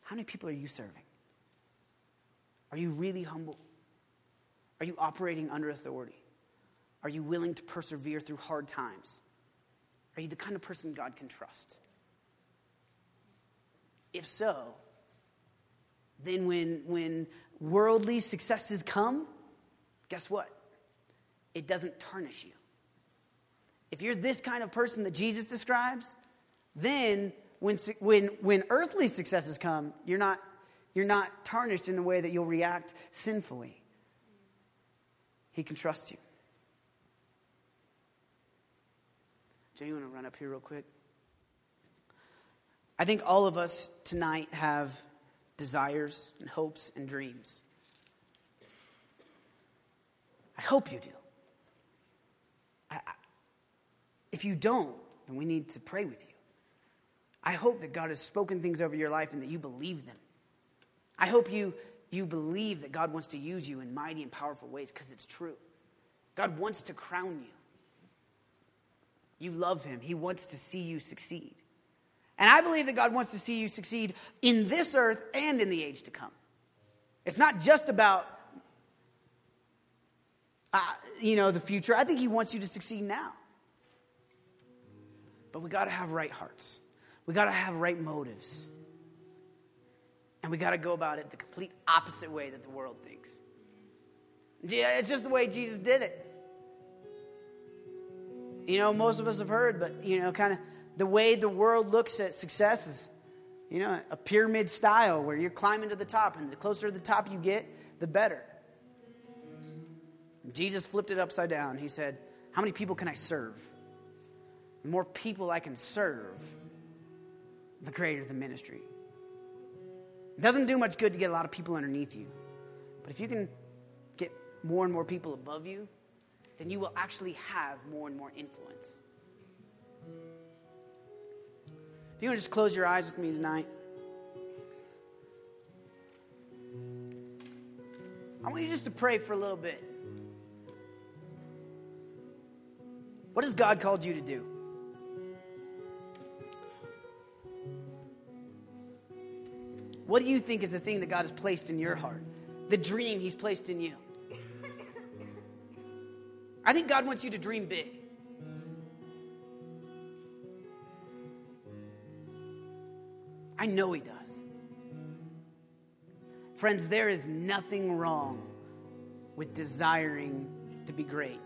how many people are you serving? Are you really humble? Are you operating under authority? Are you willing to persevere through hard times? Are you the kind of person God can trust? If so, then when, when worldly successes come, guess what? It doesn't tarnish you. If you're this kind of person that Jesus describes, then when, when, when earthly successes come, you're not, you're not tarnished in a way that you'll react sinfully. He can trust you. Jay, you want to run up here real quick? I think all of us tonight have desires and hopes and dreams. I hope you do. I, I, if you don't, then we need to pray with you. I hope that God has spoken things over your life and that you believe them. I hope you, you believe that God wants to use you in mighty and powerful ways because it's true. God wants to crown you. You love Him, He wants to see you succeed. And I believe that God wants to see you succeed in this earth and in the age to come. It's not just about uh, you know the future. I think He wants you to succeed now. But we got to have right hearts. We got to have right motives. And we got to go about it the complete opposite way that the world thinks. Yeah, it's just the way Jesus did it. You know, most of us have heard, but, you know, kind of the way the world looks at success is, you know, a pyramid style where you're climbing to the top, and the closer to the top you get, the better. Jesus flipped it upside down. He said, How many people can I serve? The more people I can serve, the greater the ministry. It doesn't do much good to get a lot of people underneath you. But if you can get more and more people above you, then you will actually have more and more influence. If you want to just close your eyes with me tonight, I want you just to pray for a little bit. What has God called you to do? What do you think is the thing that God has placed in your heart? The dream He's placed in you. I think God wants you to dream big. I know He does. Friends, there is nothing wrong with desiring to be great.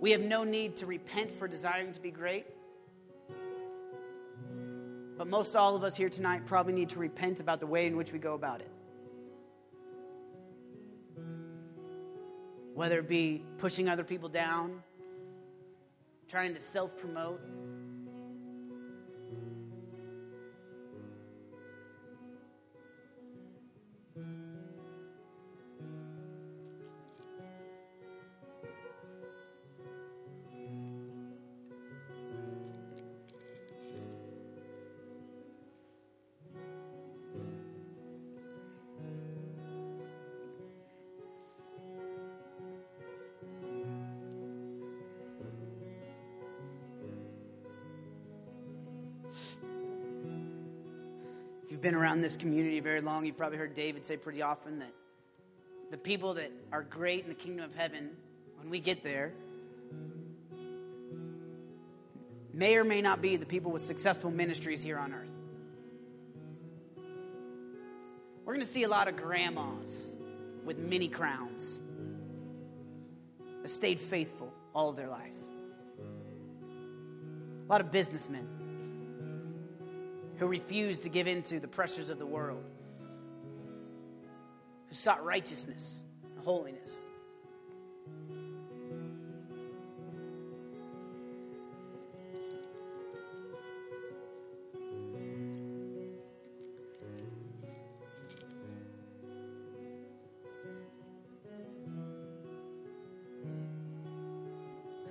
We have no need to repent for desiring to be great. But most all of us here tonight probably need to repent about the way in which we go about it. Whether it be pushing other people down, trying to self promote, around this community very long, you've probably heard David say pretty often that the people that are great in the kingdom of heaven, when we get there, may or may not be the people with successful ministries here on earth. We're going to see a lot of grandmas with many crowns that stayed faithful all of their life. A lot of businessmen who refused to give in to the pressures of the world, who sought righteousness and holiness.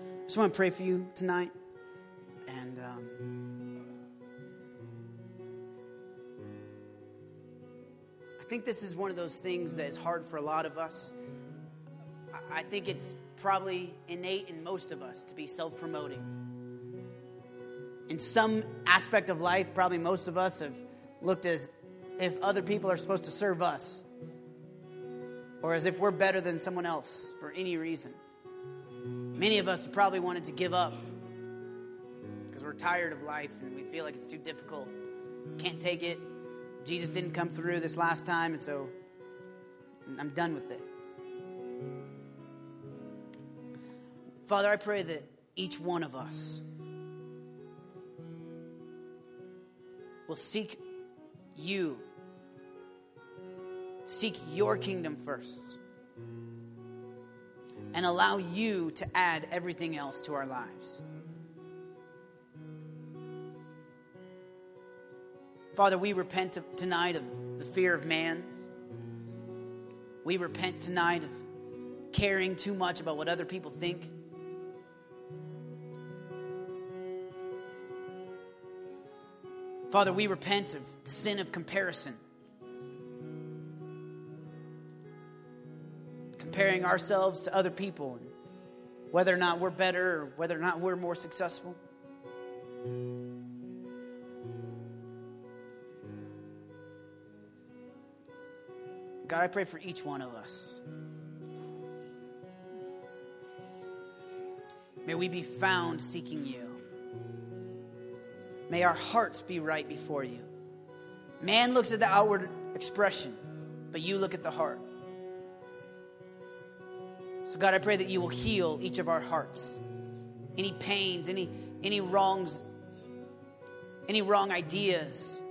I just want to pray for you tonight. And um, think this is one of those things that is hard for a lot of us. I- I think it's probably innate in most of us to be self promoting. In some aspect of life, probably most of us have looked as if other people are supposed to serve us or as if we're better than someone else for any reason. Many of us have probably wanted to give up because we're tired of life and we feel like it's too difficult. Can't take it. Jesus didn't come through this last time, and so I'm done with it. Father, I pray that each one of us will seek you, seek your kingdom first and allow you to add everything else to our lives. Father, we repent tonight of the fear of man. We repent tonight of caring too much about what other people think. Father, we repent of the sin of comparison. comparing ourselves to other people and whether or not we're better or whether or not we're more successful. God, I pray for each one of us. May we be found seeking you. May our hearts be right before you. Man looks at the outward expression, but you look at the heart. So, God, I pray that you will heal each of our hearts. Any pains, any, any wrongs, any wrong ideas.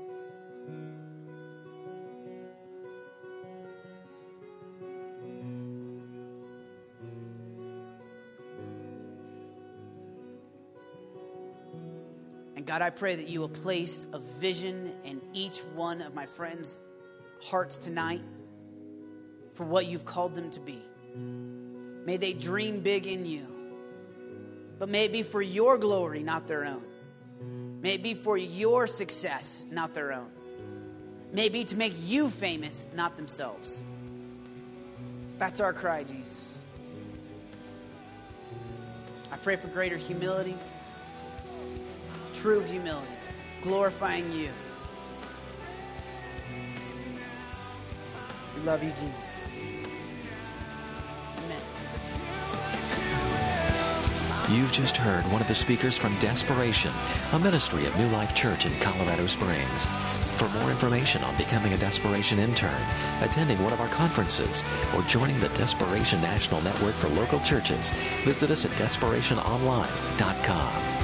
God, I pray that you will place a vision in each one of my friends' hearts tonight for what you've called them to be. May they dream big in you. But may it be for your glory, not their own. May it be for your success, not their own. May it be to make you famous, not themselves. That's our cry, Jesus. I pray for greater humility, true humility, glorifying you. We love you, Jesus. You've just heard one of the speakers from Desperation, a ministry of New Life Church in Colorado Springs. For more information on becoming a Desperation intern, attending one of our conferences, or joining the Desperation National Network for local churches, visit us at desperationonline.com.